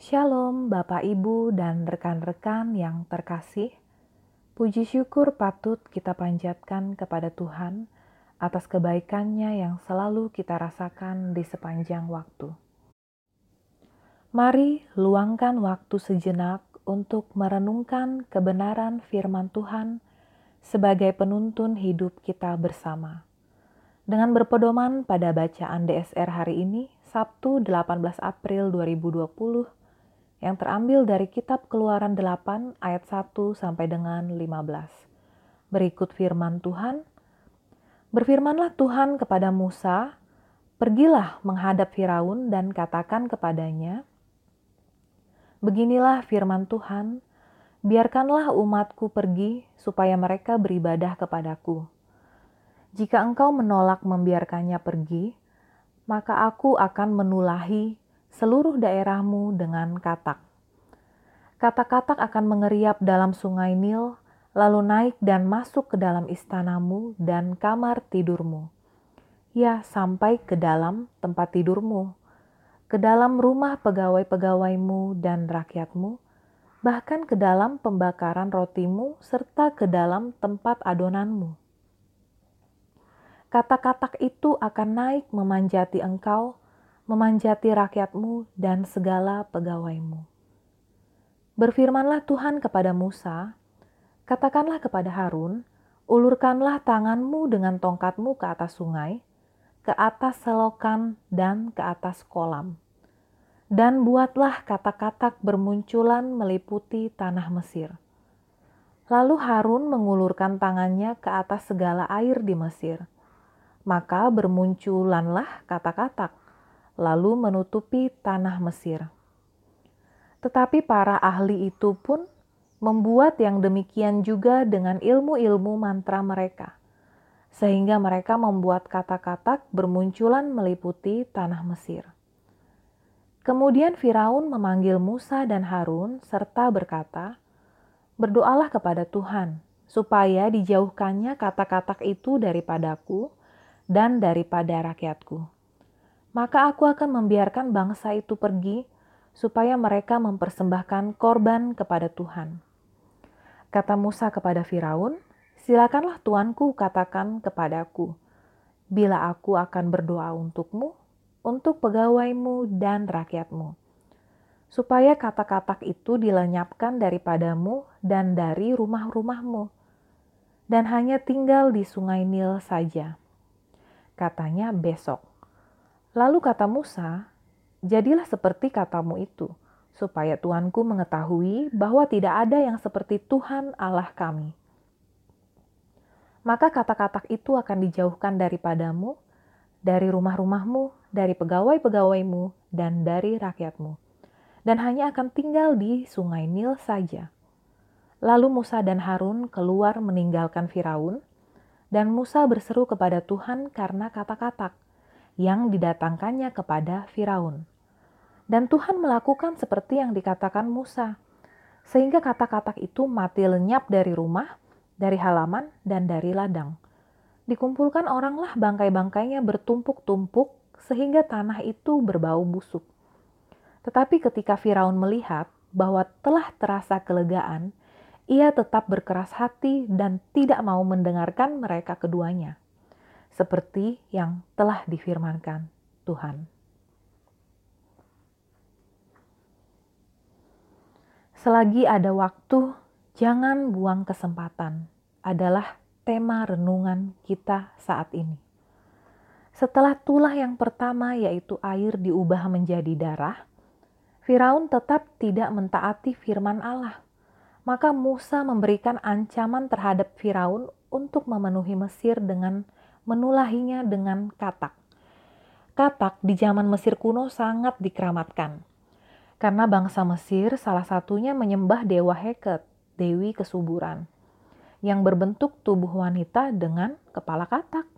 Shalom, Bapak, Ibu, dan rekan-rekan yang terkasih. Puji syukur patut kita panjatkan kepada Tuhan atas kebaikannya yang selalu kita rasakan di sepanjang waktu. Mari luangkan waktu sejenak untuk merenungkan kebenaran firman Tuhan sebagai penuntun hidup kita bersama. Dengan berpedoman pada bacaan DSR hari ini, Sabtu 18 April 2020, yang terambil dari kitab Keluaran 8 ayat 1 sampai dengan 15. Berikut firman Tuhan. Berfirmanlah Tuhan kepada Musa, "Pergilah menghadap Firaun dan katakan kepadanya, Beginilah firman Tuhan, biarkanlah umatku pergi supaya mereka beribadah kepadaku. Jika engkau menolak membiarkannya pergi, maka aku akan menulahi seluruh daerahmu dengan katak. Katak-katak akan mengeriap dalam sungai Nil, lalu naik dan masuk ke dalam istanamu dan kamar tidurmu. Ya, sampai ke dalam tempat tidurmu, ke dalam rumah pegawai-pegawaimu dan rakyatmu, bahkan ke dalam pembakaran rotimu, serta ke dalam tempat adonanmu. Katak-katak itu akan naik memanjati engkau, memanjati rakyatmu dan segala pegawaimu. Berfirmanlah Tuhan kepada Musa, katakanlah kepada Harun, ulurkanlah tanganmu dengan tongkatmu ke atas sungai, ke atas selokan dan ke atas kolam. Dan buatlah katak-katak bermunculan meliputi tanah Mesir. Lalu Harun mengulurkan tangannya ke atas segala air di Mesir. Maka bermunculanlah katak-katak lalu menutupi tanah Mesir. Tetapi para ahli itu pun membuat yang demikian juga dengan ilmu-ilmu mantra mereka, sehingga mereka membuat kata-kata bermunculan meliputi tanah Mesir. Kemudian Firaun memanggil Musa dan Harun serta berkata, "Berdoalah kepada Tuhan, supaya dijauhkannya kata-kata itu daripadaku dan daripada rakyatku." Maka aku akan membiarkan bangsa itu pergi supaya mereka mempersembahkan korban kepada Tuhan. Kata Musa kepada Firaun, silakanlah tuanku katakan kepadaku, bila aku akan berdoa untukmu, untuk pegawaimu dan rakyatmu, supaya kata-kata itu dilenyapkan daripadamu dan dari rumah-rumahmu, dan hanya tinggal di sungai Nil saja. Katanya besok. Lalu kata Musa, "Jadilah seperti katamu itu, supaya Tuanku mengetahui bahwa tidak ada yang seperti Tuhan Allah kami." Maka kata-kata itu akan dijauhkan daripadamu, dari rumah-rumahmu, dari pegawai-pegawaimu, dan dari rakyatmu, dan hanya akan tinggal di sungai Nil saja. Lalu Musa dan Harun keluar meninggalkan Firaun, dan Musa berseru kepada Tuhan karena kata-kata yang didatangkannya kepada Firaun. Dan Tuhan melakukan seperti yang dikatakan Musa, sehingga kata-kata itu mati lenyap dari rumah, dari halaman, dan dari ladang. Dikumpulkan oranglah bangkai-bangkainya bertumpuk-tumpuk, sehingga tanah itu berbau busuk. Tetapi ketika Firaun melihat bahwa telah terasa kelegaan, ia tetap berkeras hati dan tidak mau mendengarkan mereka keduanya seperti yang telah difirmankan Tuhan. Selagi ada waktu, jangan buang kesempatan, adalah tema renungan kita saat ini. Setelah tulah yang pertama, yaitu air, diubah menjadi darah, Firaun tetap tidak mentaati firman Allah. Maka Musa memberikan ancaman terhadap Firaun untuk memenuhi Mesir dengan menulahinya dengan katak. Katak di zaman Mesir kuno sangat dikeramatkan. Karena bangsa Mesir salah satunya menyembah dewa Heket, dewi kesuburan, yang berbentuk tubuh wanita dengan kepala katak.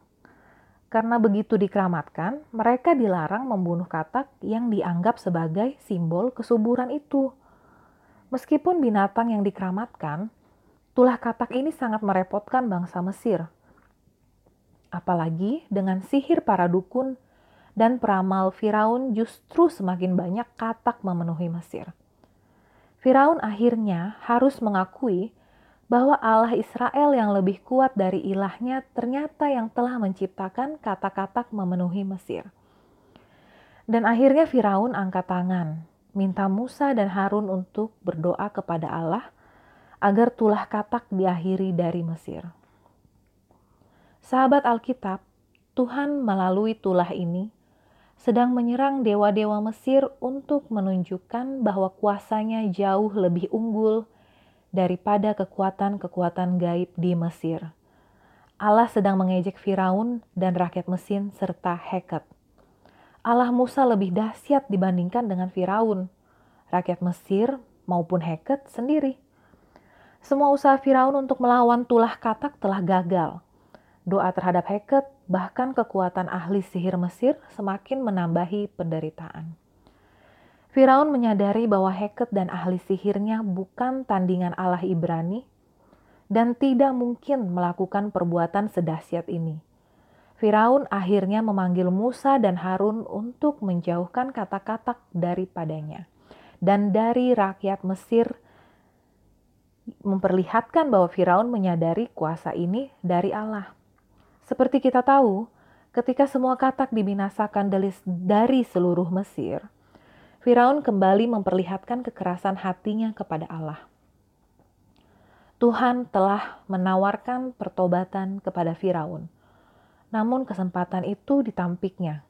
Karena begitu dikeramatkan, mereka dilarang membunuh katak yang dianggap sebagai simbol kesuburan itu. Meskipun binatang yang dikeramatkan, tulah katak ini sangat merepotkan bangsa Mesir apalagi dengan sihir para dukun dan peramal Firaun justru semakin banyak katak memenuhi Mesir. Firaun akhirnya harus mengakui bahwa Allah Israel yang lebih kuat dari ilahnya ternyata yang telah menciptakan kata-kata memenuhi Mesir. Dan akhirnya Firaun angkat tangan, minta Musa dan Harun untuk berdoa kepada Allah agar tulah katak diakhiri dari Mesir. Sahabat Alkitab, Tuhan melalui tulah ini sedang menyerang dewa-dewa Mesir untuk menunjukkan bahwa kuasanya jauh lebih unggul daripada kekuatan-kekuatan gaib di Mesir. Allah sedang mengejek Firaun dan rakyat Mesin serta Heket. Allah Musa lebih dahsyat dibandingkan dengan Firaun, rakyat Mesir maupun Heket sendiri. Semua usaha Firaun untuk melawan tulah katak telah gagal. Doa terhadap Heket, bahkan kekuatan ahli sihir Mesir semakin menambahi penderitaan. Firaun menyadari bahwa Heket dan ahli sihirnya bukan tandingan Allah Ibrani dan tidak mungkin melakukan perbuatan sedahsyat ini. Firaun akhirnya memanggil Musa dan Harun untuk menjauhkan kata-kata daripadanya dan dari rakyat Mesir memperlihatkan bahwa Firaun menyadari kuasa ini dari Allah. Seperti kita tahu, ketika semua katak dibinasakan dari seluruh Mesir, Firaun kembali memperlihatkan kekerasan hatinya kepada Allah. Tuhan telah menawarkan pertobatan kepada Firaun, namun kesempatan itu ditampiknya.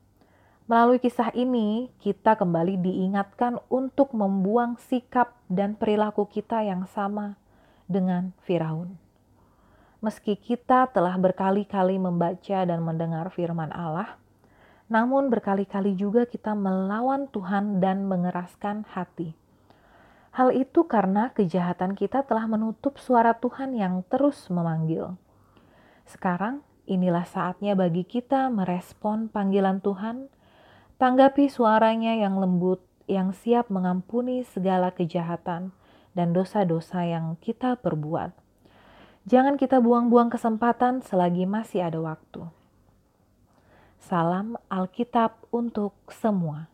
Melalui kisah ini, kita kembali diingatkan untuk membuang sikap dan perilaku kita yang sama dengan Firaun. Meski kita telah berkali-kali membaca dan mendengar firman Allah, namun berkali-kali juga kita melawan Tuhan dan mengeraskan hati. Hal itu karena kejahatan kita telah menutup suara Tuhan yang terus memanggil. Sekarang, inilah saatnya bagi kita merespon panggilan Tuhan, tanggapi suaranya yang lembut, yang siap mengampuni segala kejahatan dan dosa-dosa yang kita perbuat. Jangan kita buang-buang kesempatan selagi masih ada waktu. Salam Alkitab untuk semua.